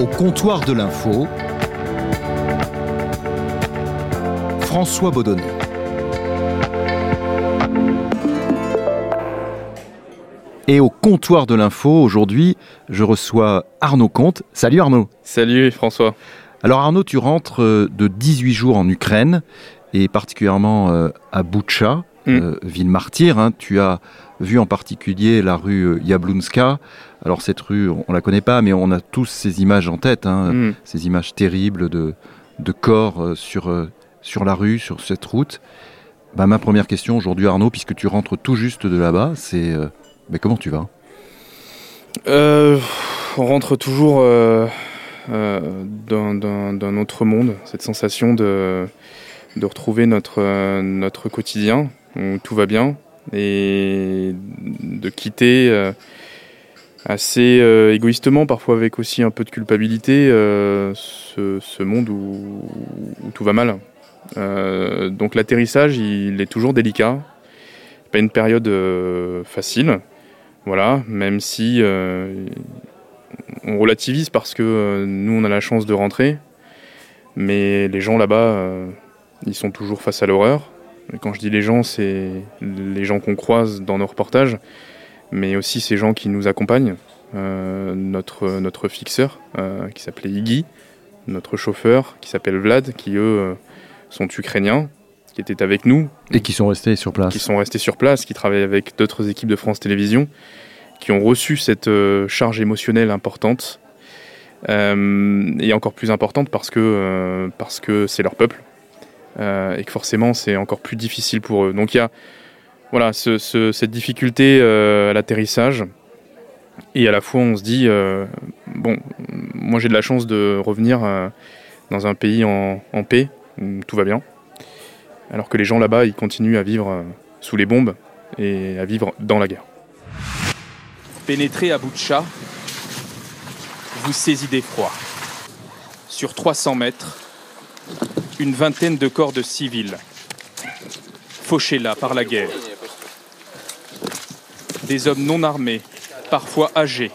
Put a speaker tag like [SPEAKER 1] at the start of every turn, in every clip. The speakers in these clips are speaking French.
[SPEAKER 1] Au comptoir de l'info, François Baudonnet. Et au comptoir de l'info, aujourd'hui, je reçois Arnaud Comte. Salut Arnaud.
[SPEAKER 2] Salut François.
[SPEAKER 1] Alors Arnaud, tu rentres euh, de 18 jours en Ukraine, et particulièrement euh, à Boutcha,
[SPEAKER 2] Mm.
[SPEAKER 1] euh, ville martyre. hein. Tu as vu en particulier la rue euh, Yablunska. Alors cette rue, on on la connaît pas, mais on a tous ces images en tête, hein,
[SPEAKER 2] Mm.
[SPEAKER 1] ces images terribles de, de corps euh, sur, euh, sur la rue, sur cette route. Bah, ma première question aujourd'hui Arnaud, puisque tu rentres tout juste de là-bas, c'est euh, bah, comment tu vas?
[SPEAKER 2] Euh, on rentre toujours euh, d'un- autre monde, cette sensation de, de retrouver notre, notre quotidien où tout va bien et de quitter euh, assez euh, égoïstement, parfois avec aussi un peu de culpabilité, euh, ce, monde où, tout va mal. Donc l'atterrissage, il est toujours délicat. Pas une période facile. Voilà, même si on relativise parce que nous on a la chance de rentrer, mais les gens là-bas, ils sont toujours face à l'horreur. Quand je dis les gens, c'est les gens qu'on croise dans nos reportages, mais aussi ces gens qui nous accompagnent. Euh, notre, notre fixeur euh, qui s'appelait Iggy, notre chauffeur qui s'appelle Vlad, qui eux euh, sont ukrainiens, qui étaient avec nous.
[SPEAKER 1] Et qui sont restés sur place.
[SPEAKER 2] Qui sont restés sur place, qui travaillent avec d'autres équipes de France Télévisions, qui ont reçu cette euh, charge émotionnelle importante, et encore plus importante parce que parce que c'est leur peuple, euh, et que forcément c'est encore plus difficile pour eux. Donc il y a voilà ce- ce- cette difficulté euh, à l'atterrissage, et à la fois on se dit euh, bon, moi j'ai de la chance de revenir dans un pays en, paix où tout va bien alors que les gens là-bas, ils continuent à vivre sous les bombes et à vivre dans la guerre.
[SPEAKER 3] Pénétrez à Boutcha, vous saisis d'effroi. Sur 300 mètres, une vingtaine de corps de civils, fauchés là par la guerre. Des hommes non armés, parfois âgés.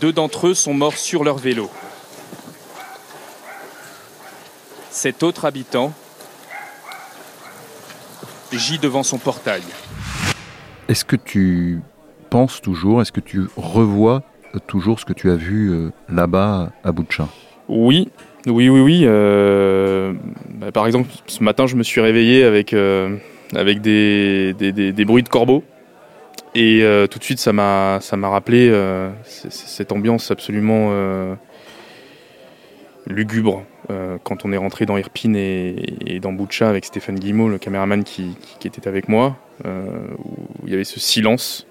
[SPEAKER 3] Deux d'entre eux sont morts sur leur vélo. Cet autre habitant gît devant son portail.
[SPEAKER 1] Est-ce que tu penses toujours, est-ce que tu revois toujours ce que tu as vu euh, là-bas à Boutcha?
[SPEAKER 2] Oui, oui, oui, oui. euh, bah, par exemple, ce matin, je me suis réveillé avec, euh, des, bruits de corbeaux. Et euh, tout de suite, ça m'a rappelé cette ambiance absolument lugubre quand on est rentré dans Irpine et, dans Boutcha avec Stéphane Guillemot, le caméraman qui, qui- était avec moi, où il y avait ce silence,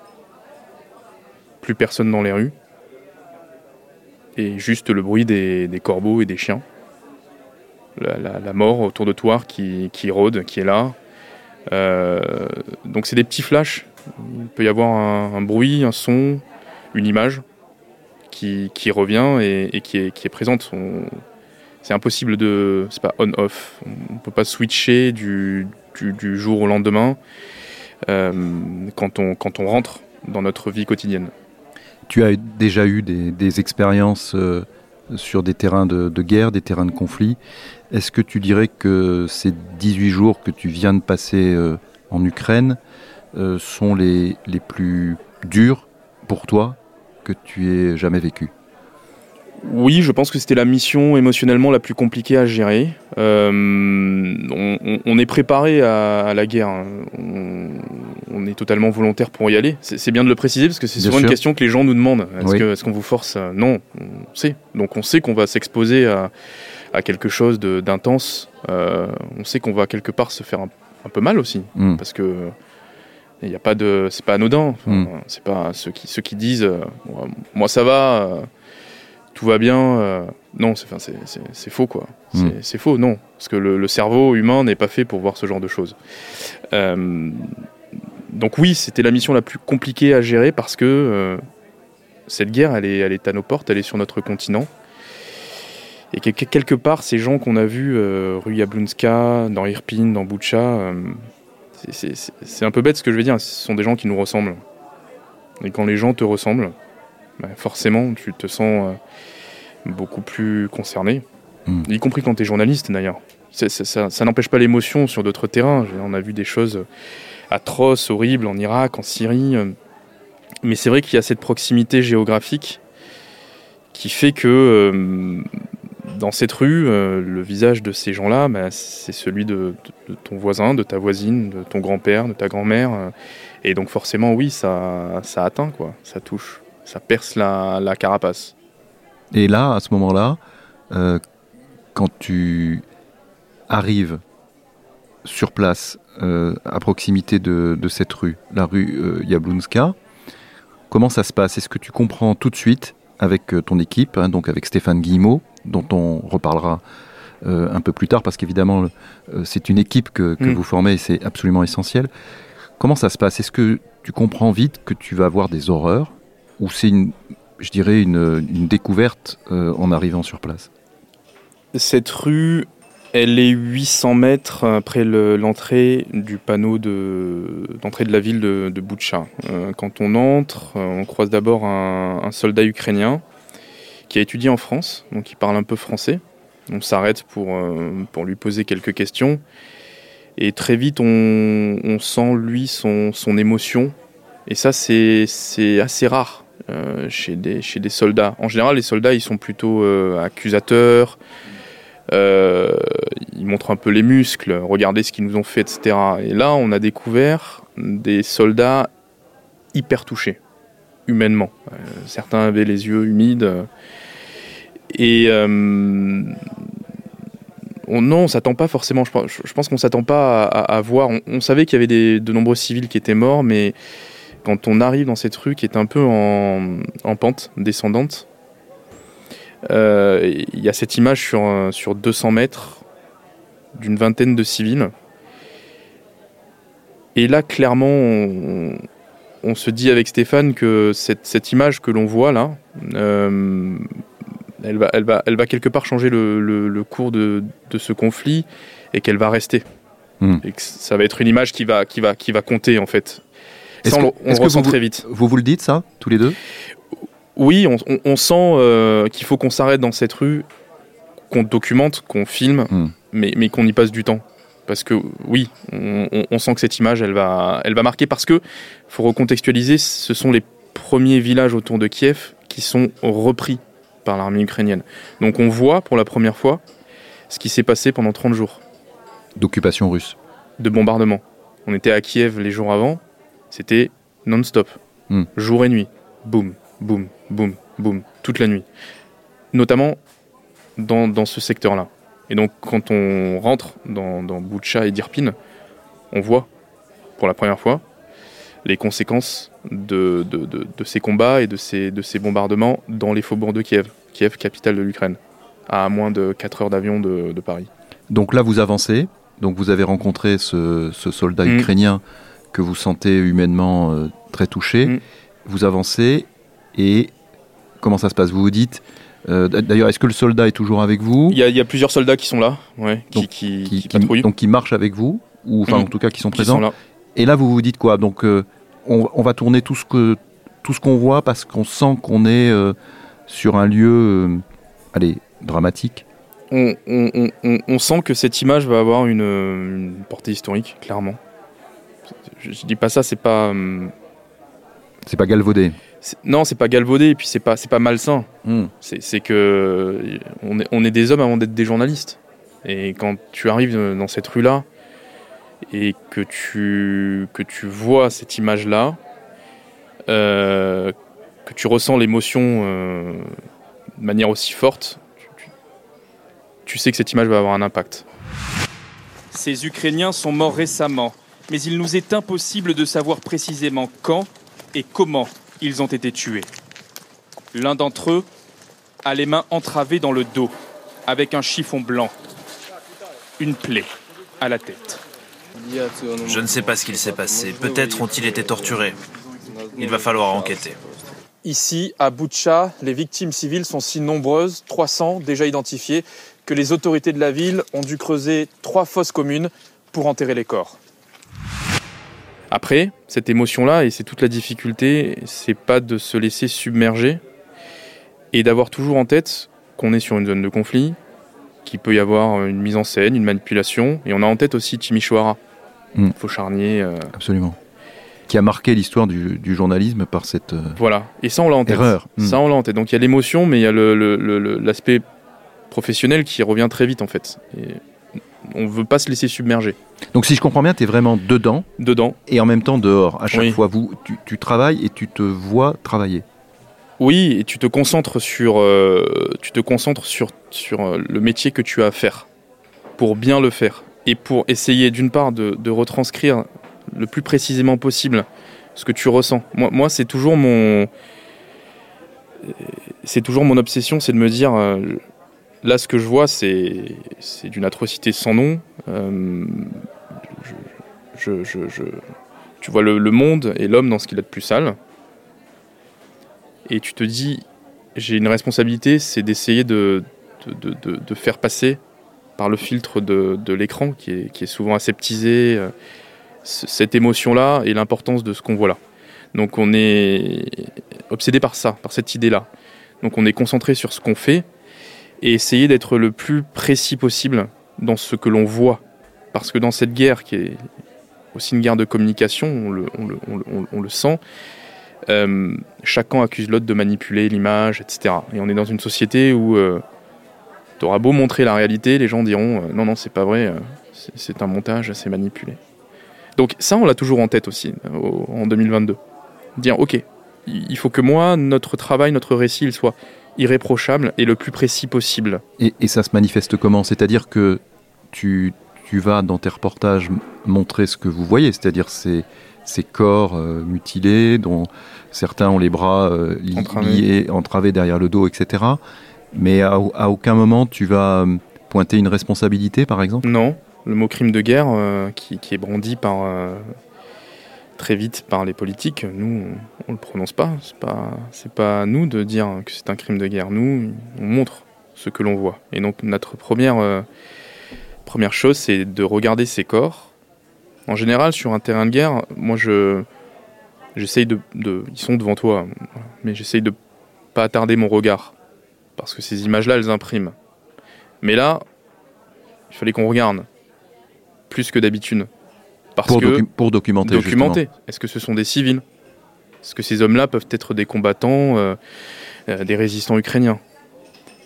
[SPEAKER 2] plus personne dans les rues, et juste le bruit des, corbeaux et des chiens. La, mort autour de toi qui, rôde, qui est là. Euh, donc c'est des petits flashs. Il peut y avoir un, bruit, un son, une image qui, revient et, qui, est, présente. C'est impossible de. C'est pas on-off. On ne peut pas switcher du, jour au lendemain euh, quand on rentre dans notre vie quotidienne.
[SPEAKER 1] Tu as déjà eu des, expériences euh, sur des terrains de, guerre, des terrains de conflit. Est-ce que tu dirais que ces 18 jours que tu viens de passer euh, en Ukraine euh, sont les, plus durs pour toi que tu aies jamais vécu?
[SPEAKER 2] Oui, je pense que c'était la mission émotionnellement la plus compliquée à gérer. On, est préparé à, la guerre. hein. On est totalement volontaire pour y aller. C'est bien de le préciser parce que c'est souvent une question que les gens nous demandent. Est-ce
[SPEAKER 1] Oui.
[SPEAKER 2] qu'on vous force à- Non, on sait. Donc on sait qu'on va s'exposer à, à quelque chose d'intense. Euh, on sait qu'on va quelque part se faire un, un peu mal aussi
[SPEAKER 1] Hmm.
[SPEAKER 2] parce que il n'y a pas de, c'est pas anodin. Enfin,
[SPEAKER 1] Mm.
[SPEAKER 2] C'est pas ceux qui ceux qui disent, euh, moi ça va, euh, tout va bien. euh, non, c'est enfin, faux quoi.
[SPEAKER 1] Mm.
[SPEAKER 2] C'est- C'est faux, non, parce que le, le cerveau humain n'est pas fait pour voir ce genre de choses. Euh, donc oui, c'était la mission la plus compliquée à gérer parce que euh, cette guerre, elle est, elle est à nos portes, elle est sur notre continent. Et que- que- quelque part, ces gens qu'on a vus euh, rue Yablunska, dans Irpin, dans Boutcha, euh, c'est- un peu bête ce que je vais dire, ce sont des gens qui nous ressemblent. Et quand les gens te ressemblent, bah, forcément, tu te sens beaucoup plus concerné, hmm. y compris quand tu es journaliste d'ailleurs. Ça, n'empêche pas l'émotion sur d'autres terrains. On a vu des choses atroces, horribles en Irak, en Syrie. Mais c'est vrai qu'il y a cette proximité géographique qui fait que euh, dans cette rue, euh, le visage de ces gens-là, bah, c'est celui de, ton voisin, de ta voisine, de ton grand-père, de ta grand-mère. Euh, et donc forcément, oui, ça, ça atteint, quoi. ça touche, ça perce la carapace.
[SPEAKER 1] Et là, à ce moment-là, quand tu arrives sur place, à proximité de, de, cette rue, la rue Yablunska, comment ça se passe? Est-ce que tu comprends tout de suite avec euh, ton équipe, hein, donc avec Stéphane Guillemot, dont on reparlera euh, un peu plus tard, parce qu'évidemment, euh, c'est une équipe que, mm. vous formez et c'est absolument essentiel. Comment ça se passe? Est-ce que tu comprends vite que tu vas avoir des horreurs? Ou c'est une, je dirais, une, découverte en arrivant sur place?
[SPEAKER 2] Cette rue, elle est 800 mètres après l'entrée du panneau d'entrée de, la ville de, de euh, quand on entre, euh, on croise d'abord un, soldat ukrainien qui a étudié en France, donc il parle un peu français. On s'arrête pour, euh, pour lui poser quelques questions. Et très vite, on, sent, lui, son, son émotion. Et ça, c'est assez rare chez, des, chez des soldats. En général, les soldats, ils sont plutôt accusateurs. Euh, ils montrent un peu les muscles, regardez ce qu'ils nous ont fait, etc. Et là, on a découvert des soldats hyper touchés, humainement. Euh, certains avaient les yeux humides. Et euh, on, non, on s'attend pas forcément. Je, je pense qu'on s'attend pas à, voir. On, savait qu'il y avait de nombreux civils qui étaient morts, mais quand on arrive dans cette rue qui est un peu en, en pente descendante, il y a cette image sur, euh, sur 200 mètres d'une vingtaine de civils. Et là, clairement, on, se dit avec Stéphane que cette, cette image que l'on voit là, euh, elle, va, elle, va, elle va quelque part changer le, le, cours de, de, ce conflit et qu'elle va rester. Hmm. Et que ça va être une image qui va, qui va, qui va compter en fait.
[SPEAKER 1] Ça, on, le ressent très vite. Vous vous le dites ça, tous les deux?
[SPEAKER 2] Oui, on, sent euh, qu'il faut qu'on s'arrête dans cette rue, qu'on documente, qu'on filme, hmm. mais, qu'on y passe du temps. Parce que oui, on, sent que cette image, elle va, elle va marquer parce que, faut recontextualiser, ce sont les premiers villages autour de Kiev qui sont repris par l'armée ukrainienne. Donc on voit pour la première fois ce qui s'est passé pendant 30 jours.
[SPEAKER 1] D'occupation russe.
[SPEAKER 2] De bombardement. On était à Kiev les jours avant, c'était non-stop. Hmm. Jour et nuit. Boum, boum, boum, boum, toute la nuit. Notamment dans, dans ce secteur-là. Et donc quand on rentre dans, dans Boucha et Dirpin, on voit pour la première fois les conséquences de, de, de, ces combats et de ces, de ces bombardements dans les faubourgs de Kiev, Kiev, capitale de l'Ukraine, à moins de 4 heures d'avion de, Paris.
[SPEAKER 1] Donc là, vous avancez, donc vous avez rencontré ce, ce soldat mm. ukrainien que vous sentez humainement euh, très touché, mm. vous avancez et comment ça se passe? Vous vous dites euh, D'ailleurs, est-ce que le soldat est toujours avec vous?
[SPEAKER 2] Il y, a, plusieurs soldats qui sont là, ouais,
[SPEAKER 1] donc, qui, qui, patrouillent. Donc qui marchent avec vous, ou enfin mm. en tout cas qui sont présents. là. Et là, vous vous dites quoi? Donc euh, on, va tourner tout ce que tout ce qu'on voit parce qu'on sent qu'on est euh, sur un lieu, allez, dramatique.
[SPEAKER 2] On, on, sent que cette image va avoir une, portée historique, clairement. Je, je, dis pas ça, c'est pas.
[SPEAKER 1] C'est pas galvaudé.
[SPEAKER 2] Non, c'est pas galvaudé, et puis c'est pas, c'est pas malsain. Hmm. C'est que on est, on est des hommes avant d'être des journalistes. Et quand tu arrives dans cette rue-là, et que tu, que tu vois cette image-là, euh, que tu ressens l'émotion euh, de manière aussi forte, tu sais que cette image va avoir un impact.
[SPEAKER 3] Ces Ukrainiens sont morts récemment, mais il nous est impossible de savoir précisément quand et comment ils ont été tués. L'un d'entre eux a les mains entravées dans le dos, avec un chiffon blanc, une plaie à la tête.
[SPEAKER 4] Je ne sais pas ce qu'il s'est passé. Peut-être ont-ils été torturés. Il va falloir enquêter.
[SPEAKER 3] Ici, à Boutcha, les victimes civiles sont si nombreuses, 300 déjà identifiées, que les autorités de la ville ont dû creuser trois fosses communes pour enterrer les corps.
[SPEAKER 2] Après, cette émotion-là, et c'est toute la difficulté, c'est pas de se laisser submerger et d'avoir toujours en tête qu'on est sur une zone de conflit, qu'il peut y avoir une mise en scène, une manipulation, et on a en tête aussi Timișoara,
[SPEAKER 1] Mm.
[SPEAKER 2] faux charnier. euh,
[SPEAKER 1] Absolument. Qui a marqué l'histoire du, du journalisme par cette euh,
[SPEAKER 2] voilà. Et ça, on l'a en tête.
[SPEAKER 1] erreur. Mm.
[SPEAKER 2] Ça, on l'a en tête. Donc il y a l'émotion, mais il y a l'aspect professionnel qui revient très vite, en fait. Et on veut pas se laisser submerger.
[SPEAKER 1] Donc si je comprends bien, tu es vraiment dedans
[SPEAKER 2] Dedans,
[SPEAKER 1] et en même temps dehors. À chaque
[SPEAKER 2] Oui.
[SPEAKER 1] fois, vous, tu, tu travailles et tu te vois travailler.
[SPEAKER 2] Oui, et tu te concentres sur, euh, tu te concentres sur, sur euh, le métier que tu as à faire pour bien le faire et pour essayer d'une part de, de retranscrire le plus précisément possible ce que tu ressens. Moi, moi c'est toujours mon, euh, c'est toujours mon obsession, c'est de me dire euh, là ce que je vois c'est d'une atrocité sans nom. Euh, tu vois le, le monde et l'homme dans ce qu'il a de plus sale et tu te dis j'ai une responsabilité, c'est d'essayer de, de, de- faire passer par le filtre de, l'écran qui est, qui est souvent aseptisé euh, cette émotion-là et l'importance de ce qu'on voit là. Donc on est obsédé par ça, par cette idée-là. Donc on est concentré sur ce qu'on fait et essayer d'être le plus précis possible dans ce que l'on voit. Parce que dans cette guerre qui est aussi une guerre de communication, on le, sent, euh, chacun accuse l'autre de manipuler l'image, etc. Et on est dans une société où tu auras beau montrer la réalité, les gens diront euh, non, non, c'est pas vrai, euh, c'est- un montage, c'est manipulé. Donc ça, on l'a toujours en tête aussi euh, au- en 2022. Dire ok, il faut que moi, notre travail, notre récit, il soit irréprochable et le plus précis possible.
[SPEAKER 1] Et, et ça se manifeste comment? C'est-à-dire que tu, tu vas dans tes reportages montrer ce que vous voyez, c'est-à-dire ces, ces corps euh, mutilés dont certains ont les bras euh, li-
[SPEAKER 2] Entravés.
[SPEAKER 1] liés, entravés derrière le dos, etc. Mais à, à aucun moment tu vas euh, pointer une responsabilité, par exemple?
[SPEAKER 2] Non, le mot crime de guerre euh, qui, qui est brandi par euh, très vite par les politiques, nous on, on le prononce pas. C'est pas pas à nous de dire que c'est un crime de guerre. Nous on montre ce que l'on voit. Et donc notre première euh, première chose c'est de regarder ces corps. En général sur un terrain de guerre, moi je j'essaye de, de ils sont devant toi, mais j'essaye de pas attarder mon regard parce que ces images-là elles impriment. Mais là, il fallait qu'on regarde plus que d'habitude. Parce
[SPEAKER 1] pour,
[SPEAKER 2] que
[SPEAKER 1] docu- pour documenter,
[SPEAKER 2] documenter. Est-ce que ce sont des civils? Est-ce que ces hommes-là peuvent être des combattants, euh, euh, des résistants ukrainiens?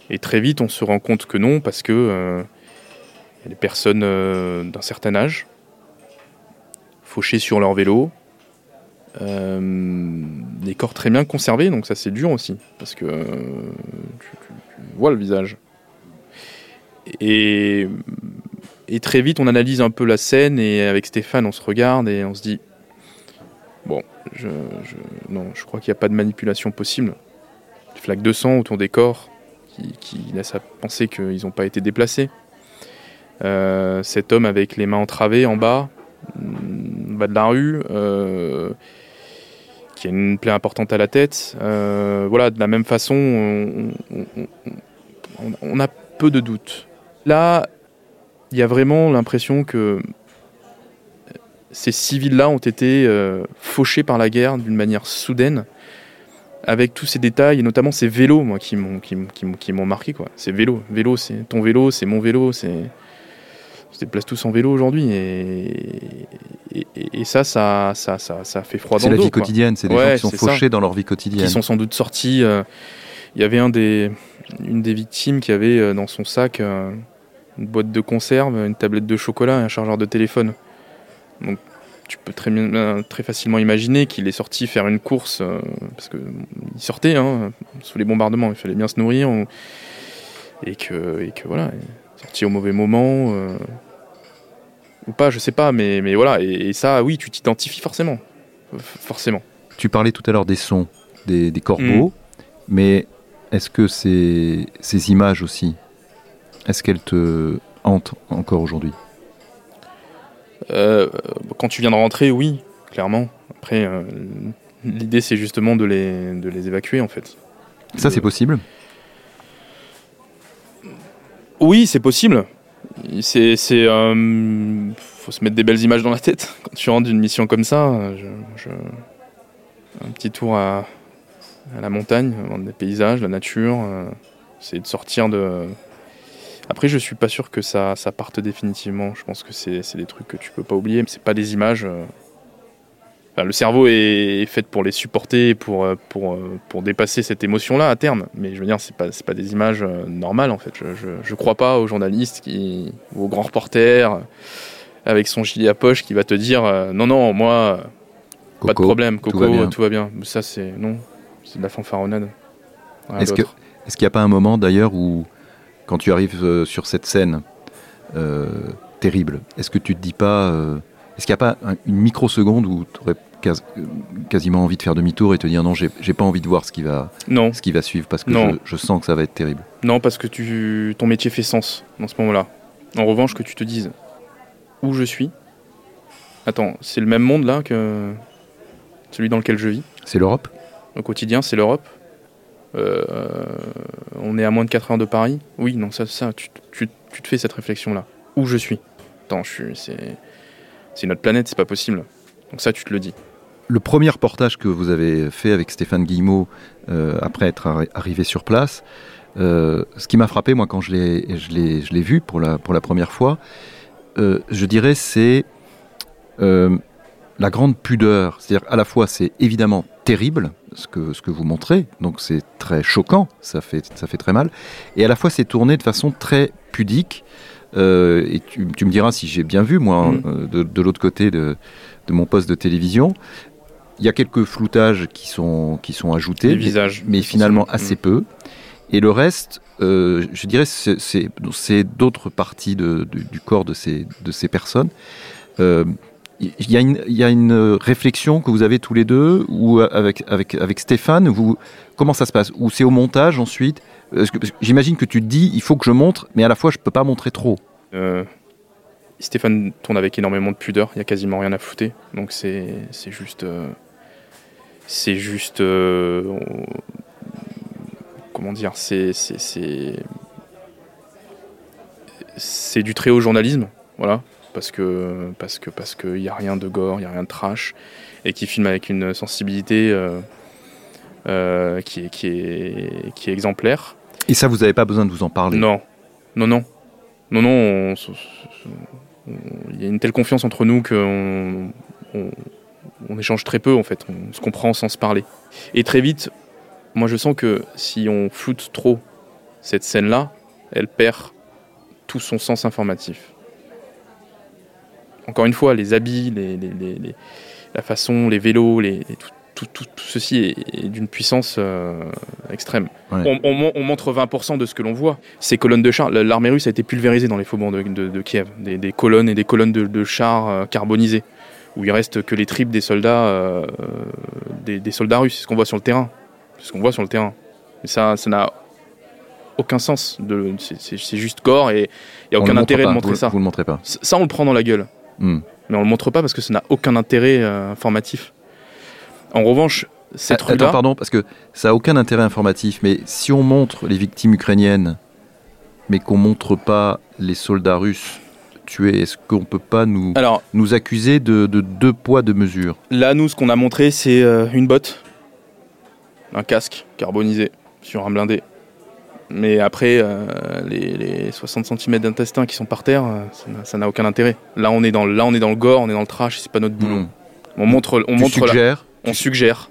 [SPEAKER 2] Et très vite, on se rend compte que non, parce que euh, y a des personnes euh, d'un certain âge, fauchées sur leur vélo, des corps très bien conservés, donc ça c'est dur aussi, parce que tu, tu- tu vois le visage. Et, et très vite, on analyse un peu la scène et avec Stéphane, on se regarde et on se dit bon, je, non, je crois qu'il n'y a pas de manipulation possible. Une flaque de sang autour des corps qui, qui laisse à penser qu'ils n'ont pas été déplacés. Euh, cet homme avec les mains entravées en bas, en bas de la rue, euh, qui a une plaie importante à la tête. Euh, voilà, de la même façon, on, on- on- on- on a peu de doutes. Là, il y a vraiment l'impression que ces civils-là ont été euh, fauchés par la guerre d'une manière soudaine, avec tous ces détails, et notamment ces vélos, moi, qui m'ont qui, qui qui m'ont marqué, quoi. Ces vélos, vélo, c'est ton vélo, c'est mon vélo, c'est on se déplace tous en vélo aujourd'hui, et, et, et ça, ça, ça, ça, ça fait froid dans
[SPEAKER 1] C'est
[SPEAKER 2] le
[SPEAKER 1] la
[SPEAKER 2] dos.
[SPEAKER 1] vie
[SPEAKER 2] quoi
[SPEAKER 1] quotidienne, c'est des
[SPEAKER 2] Ouais,
[SPEAKER 1] gens qui sont
[SPEAKER 2] c'est ça.
[SPEAKER 1] fauchés dans leur vie quotidienne.
[SPEAKER 2] qui sont sans doute sortis. euh, Il y avait un des, une des victimes qui avait euh, dans son sac une boîte de conserve, une tablette de chocolat et un chargeur de téléphone. Donc tu peux très, bien- euh, très facilement imaginer qu'il est sorti faire une course, euh, parce qu'il sortait hein, sous les bombardements, il fallait bien se nourrir, ou- et, que, et que voilà, sorti au mauvais moment, euh, ou pas, je sais pas, mais, mais voilà, et, et ça, oui, tu t'identifies forcément. Forcément.
[SPEAKER 1] Tu parlais tout à l'heure des sons, des, des
[SPEAKER 2] Mm.
[SPEAKER 1] corbeaux, mais est-ce que ces, ces images aussi, est-ce qu'elles te hantent encore aujourd'hui?
[SPEAKER 2] Euh, quand tu viens de rentrer, oui, clairement. Après, euh, l'idée c'est justement de les, de les évacuer en fait.
[SPEAKER 1] Ça,
[SPEAKER 2] De-
[SPEAKER 1] c'est possible?
[SPEAKER 2] Oui, c'est possible. C'est, c'est, euh, faut se mettre des belles images dans la tête. Quand tu rentres d'une mission comme ça, un petit tour à, la montagne, des paysages, la nature, c'est de sortir de. Après, je suis pas sûr que ça, ça parte définitivement. Je pense que c'est des trucs que tu peux pas oublier, c'est pas des images le cerveau est fait pour les supporter, pour, euh, pour, euh, pour dépasser cette émotion-là à terme. Mais je veux dire, c'est pas, pas des images euh, normales en fait. Je, je, crois pas aux journalistes qui, ou aux grands reporters avec son gilet à poche qui va te dire non, non, moi, pas de problème, Coco, tout va bien. Ça, c'est non, c'est de la fanfaronnade.
[SPEAKER 1] Est-ce qu'il est n'y a pas un moment d'ailleurs où, quand tu arrives sur cette scène terrible, est-ce que tu te dis pas est-ce qu'il n'y a pas une microseconde où tu aurais quasiment envie de faire demi-tour et te dire non, j'ai pas envie de voir ce qui va,
[SPEAKER 2] non.
[SPEAKER 1] Ce qui va suivre parce que je, sens que ça va être terrible?
[SPEAKER 2] Non, parce que tu, ton métier fait sens dans ce moment-là. En revanche, que tu te dises où je suis. Attends, c'est le même monde là que celui dans lequel je vis?
[SPEAKER 1] C'est l'Europe?
[SPEAKER 2] Au quotidien, c'est l'Europe. Euh, on est à moins de 4 heures de Paris. Oui, non, ça, ça tu, tu, tu te fais cette réflexion-là. Où je suis? Attends, je suis. C'est c'est notre planète, c'est pas possible. Donc ça, tu te le dis.
[SPEAKER 1] Le premier reportage que vous avez fait avec Stéphane Guillemot, euh, après être arrivé sur place, euh, ce qui m'a frappé, moi, quand je l'ai vu pour la, pour la première fois, je dirais, c'est la grande pudeur. C'est-à-dire, à la fois, c'est évidemment terrible, ce que, ce que vous montrez, donc c'est très choquant, ça fait, ça fait très mal, et à la fois, c'est tourné de façon très pudique, euh, et tu, me diras si j'ai bien vu, moi, mm. euh, de, l'autre côté de, mon poste de télévision. Il y a quelques floutages qui sont, qui sont ajoutés, mais, finalement assez mm. peu. Et le reste, euh, je dirais, c'est d'autres parties du corps de ces, de ces personnes. Il y, a une, réflexion que vous avez tous les deux, ou avec, avec, avec Stéphane, vous, comment ça se passe? Ou c'est au montage ensuite? J'imagine que tu te dis, il faut que je montre, mais à la fois, je ne peux pas montrer trop. Euh,
[SPEAKER 2] Stéphane tourne avec énormément de pudeur, il n'y a quasiment rien à flouter. Donc c'est juste. c'est juste. Euh, euh, comment dire C'est. C'est du très haut journalisme, voilà. Parce que parce que parce qu'il n'y a rien de gore, il n'y a rien de trash, et qui filme avec une sensibilité qui, est, qui, est, qui est exemplaire.
[SPEAKER 1] Et ça, vous n'avez pas besoin de vous en parler
[SPEAKER 2] Non, non, non. Non, non, il y a une telle confiance entre nous qu'on on, échange très peu, en fait. On se comprend sans se parler. Et très vite, moi, je sens que si on floute trop cette scène-là, elle perd tout son sens informatif. Encore une fois, les habits, les, la façon, les vélos, tout, ceci est, d'une puissance euh, extrême. On, montre 20% de ce que l'on voit. Ces colonnes de chars, l'armée russe a été pulvérisée dans les faubourgs de, Kiev. Des, colonnes et des colonnes de, chars euh, carbonisés, où il reste que les tripes des soldats, euh, des, soldats russes. C'est ce qu'on voit sur le terrain. C'est ce qu'on voit sur le terrain. Mais ça, ça n'a aucun sens. C'est juste corps et il n'y a aucun intérêt de montrer ça.
[SPEAKER 1] Vous le montrez pas.
[SPEAKER 2] Ça, on le prend dans la gueule. Hmm. Mais on le montre pas parce que ça n'a aucun intérêt informatif. En revanche, cette rue
[SPEAKER 1] Attends, pardon, parce que ça n'a aucun intérêt informatif, mais si on montre les victimes ukrainiennes, mais qu'on montre pas les soldats russes tués, est-ce qu'on peut pas nous, nous accuser de, deux poids, deux mesures?
[SPEAKER 2] Là, nous, ce qu'on a montré, c'est euh, une botte, un casque carbonisé sur un blindé. Mais après, euh, les, 60 cm d'intestin qui sont par terre, euh, ça n'a aucun intérêt. Là, on est dans, là, on est dans le gore, on est dans le trash, c'est pas notre boulot. Hmm. On montre, on montre on suggère,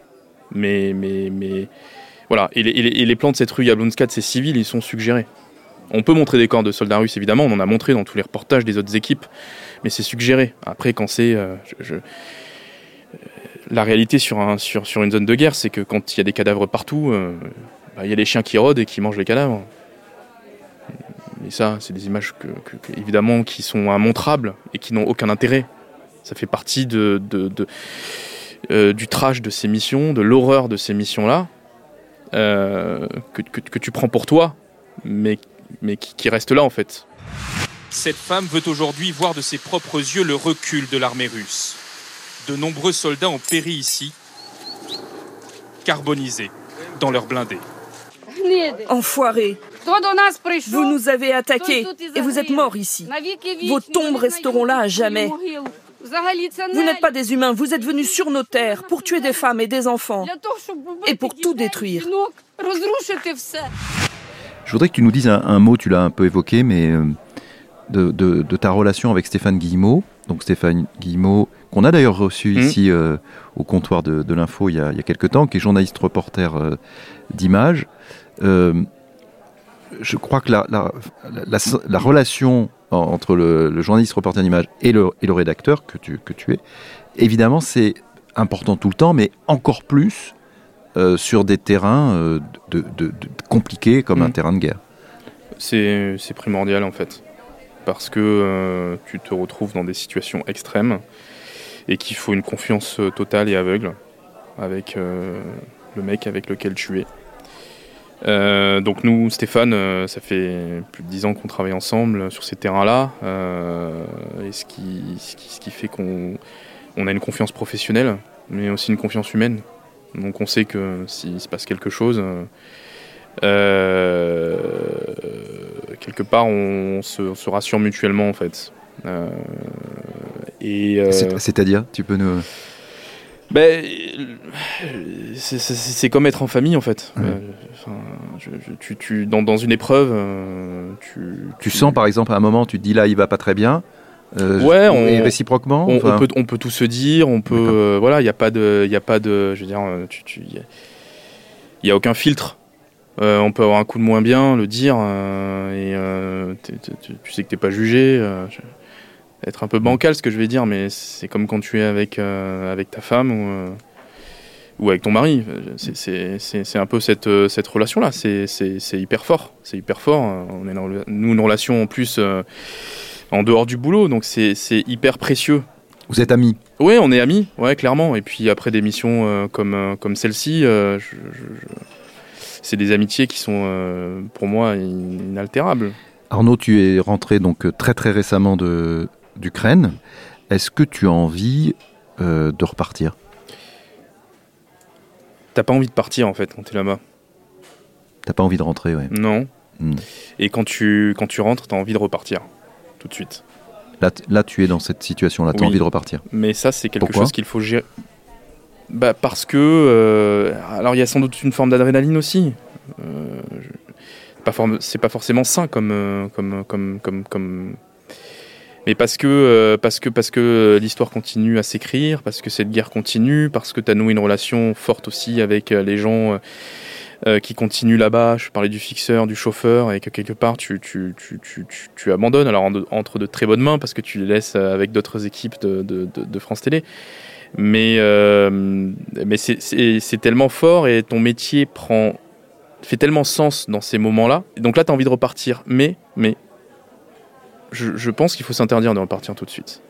[SPEAKER 2] mais, mais, mais voilà. Et les, plans de cette rue Yablonska de ces civils, ils sont suggérés. On peut montrer des corps de soldats russes, évidemment, on en a montré dans tous les reportages des autres équipes, mais c'est suggéré. Après, quand c'est. Euh, la réalité sur, un, sur, sur une zone de guerre, c'est que quand il y a des cadavres partout, euh, bah, il y a les chiens qui rôdent et qui mangent les cadavres. Et ça, c'est des images évidemment qui sont immontrables et qui n'ont aucun intérêt. Ça fait partie euh, du trash de ces missions, de l'horreur de ces missions-là, euh, que, tu prends pour toi, mais, mais qui, qui reste là en fait.
[SPEAKER 3] Cette femme veut aujourd'hui voir de ses propres yeux le recul de l'armée russe. De nombreux soldats ont péri ici, carbonisés, dans leurs blindés.
[SPEAKER 5] Enfoirés, Vous nous avez attaqués et vous êtes morts ici. Vos tombes resteront là à jamais. Vous n'êtes pas des humains, vous êtes venus sur nos terres pour tuer des femmes et des enfants et pour tout détruire.
[SPEAKER 1] Je voudrais que tu nous dises un, mot, tu l'as un peu évoqué, mais euh, de, ta relation avec Stéphane Guillemot. Donc Stéphane Guillemot, qu'on a d'ailleurs reçu mmh. ici euh, au comptoir de, l'info il, y a quelques temps, qui est journaliste reporter euh, d'image. Je crois que la, la, relation entre le, journaliste reporter d'image et le, et le rédacteur que tu, que tu es, évidemment c'est important tout le temps, mais encore plus euh, sur des terrains euh, de, compliqués comme un mm. terrain de guerre.
[SPEAKER 2] C'est primordial en fait, parce que euh, tu te retrouves dans des situations extrêmes et qu'il faut une confiance totale et aveugle avec le mec avec lequel tu es. Donc nous, Stéphane, ça fait plus de dix ans qu'on travaille ensemble sur ces terrains-là, et ce qui, ce qui fait qu'on on a une confiance professionnelle, mais aussi une confiance humaine. Donc on sait que s'il se passe quelque chose, euh, quelque part on se, rassure mutuellement en fait. Euh,
[SPEAKER 1] et euh, C'est-à-dire, tu peux nous...
[SPEAKER 2] Ben, c'est comme être en famille en fait. tu, dans, une épreuve, tu,
[SPEAKER 1] tu, sens par exemple à un moment, tu te dis là il va pas très bien,
[SPEAKER 2] euh, ouais, on,
[SPEAKER 1] et réciproquement.
[SPEAKER 2] On, peut, on peut tout se dire. On peut, euh, voilà, il n'y a pas de, il a pas de, je veux dire, euh, il n'y a, aucun filtre. on peut avoir un coup de moins bien, le dire, et tu sais que t'es pas jugé. Être un peu bancal, ce que je vais dire, mais c'est comme quand tu es avec avec ta femme ou ou avec ton mari. C'est un peu cette, cette relation-là. C'est hyper fort. C'est hyper fort. On est nous, une relation en plus en dehors du boulot, donc c'est hyper précieux.
[SPEAKER 1] Vous êtes amis
[SPEAKER 2] Oui, on est amis, ouais, clairement. Et puis après des missions euh, comme, euh, comme celle-ci, euh, c'est des amitiés qui sont pour moi inaltérables.
[SPEAKER 1] Arnaud, tu es rentré donc très très récemment d'Ukraine. Est-ce que tu as envie de repartir?
[SPEAKER 2] T'as pas envie de partir en fait quand tu es là-bas.
[SPEAKER 1] T'as pas envie de rentrer, ouais.
[SPEAKER 2] Non. Hmm. Et quand tu, quand tu rentres, t'as envie de repartir tout de suite.
[SPEAKER 1] Là, là tu es dans cette situation-là, tu as envie de repartir.
[SPEAKER 2] Mais ça, c'est quelque chose qu'il faut gérer. Bah, parce que. Euh, alors, il y a sans doute une forme d'adrénaline aussi. Euh, c'est pas forcément sain comme, euh, comme, comme, comme, comme, mais parce que, euh, parce que, parce que l'histoire continue à s'écrire, parce que cette guerre continue, parce que tu as noué une relation forte aussi avec les gens euh, qui continue là-bas. Je parlais du fixeur, du chauffeur, et que quelque part tu, tu, tu, tu, tu abandonnes. Alors entre de très bonnes mains parce que tu les laisses avec d'autres équipes de, France Télé. Mais, euh, mais c'est tellement fort et ton métier prend fait tellement sens dans ces moments-là. Donc là, tu as envie de repartir. Mais, mais je, pense qu'il faut s'interdire de repartir tout de suite.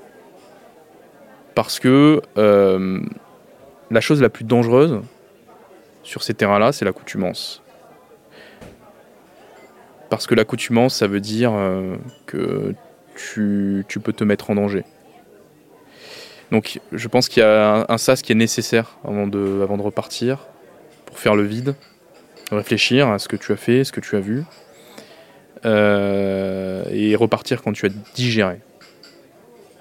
[SPEAKER 2] Parce que euh, la chose la plus dangereuse, sur ces terrains-là, c'est l'accoutumance. Parce que l'accoutumance, ça veut dire euh, que tu, peux te mettre en danger. Donc je pense qu'il y a un, sas qui est nécessaire avant de repartir, pour faire le vide, réfléchir à ce que tu as fait, ce que tu as vu, euh, et repartir quand tu as digéré.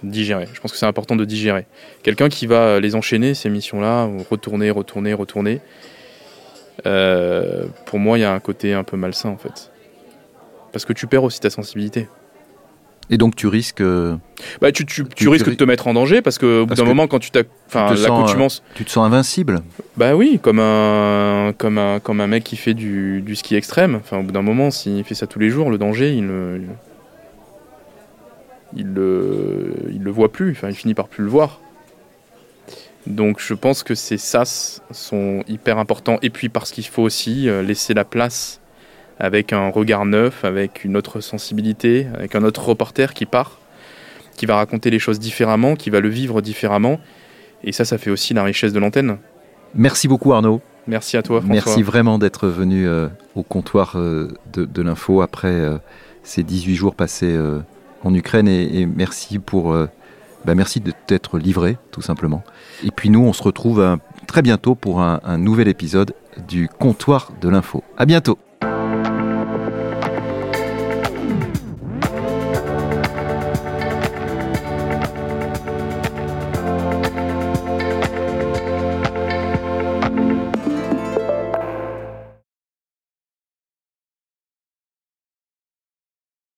[SPEAKER 2] Digérer. Je pense que c'est important de digérer. Quelqu'un qui va les enchaîner, ces missions-là, retourner, retourner, retourner, euh, pour moi, il y a un côté un peu malsain en fait. Parce que tu perds aussi ta sensibilité.
[SPEAKER 1] Et donc tu risques. Euh,
[SPEAKER 2] bah, tu, tu, tu, risques de te mettre en danger parce qu'au bout d'un moment, quand tu t'as. Enfin, l'accoutumance.
[SPEAKER 1] Tu te sens invincible
[SPEAKER 2] Bah oui, comme un, comme un, comme un mec qui fait du, du ski extrême. Enfin, au bout d'un moment, s'il fait ça tous les jours, le danger, il le. Il le, il le voit plus, enfin, il finit par plus le voir. Donc je pense que ces sas sont hyper importants. Et puis parce qu'il faut aussi euh, laisser la place avec un regard neuf, avec une autre sensibilité, avec un autre reporter qui part, qui va raconter les choses différemment, qui va le vivre différemment. Et ça, ça fait aussi la richesse de l'antenne.
[SPEAKER 1] Merci beaucoup Arnaud.
[SPEAKER 2] Merci à toi François.
[SPEAKER 1] Merci vraiment d'être venu euh, au comptoir euh, de, l'info après ces 18 jours passés en Ukraine et merci pour bah, merci de t'être livré, tout simplement. Et puis nous, on se retrouve euh, très bientôt pour un, un nouvel épisode du comptoir de l'info. À bientôt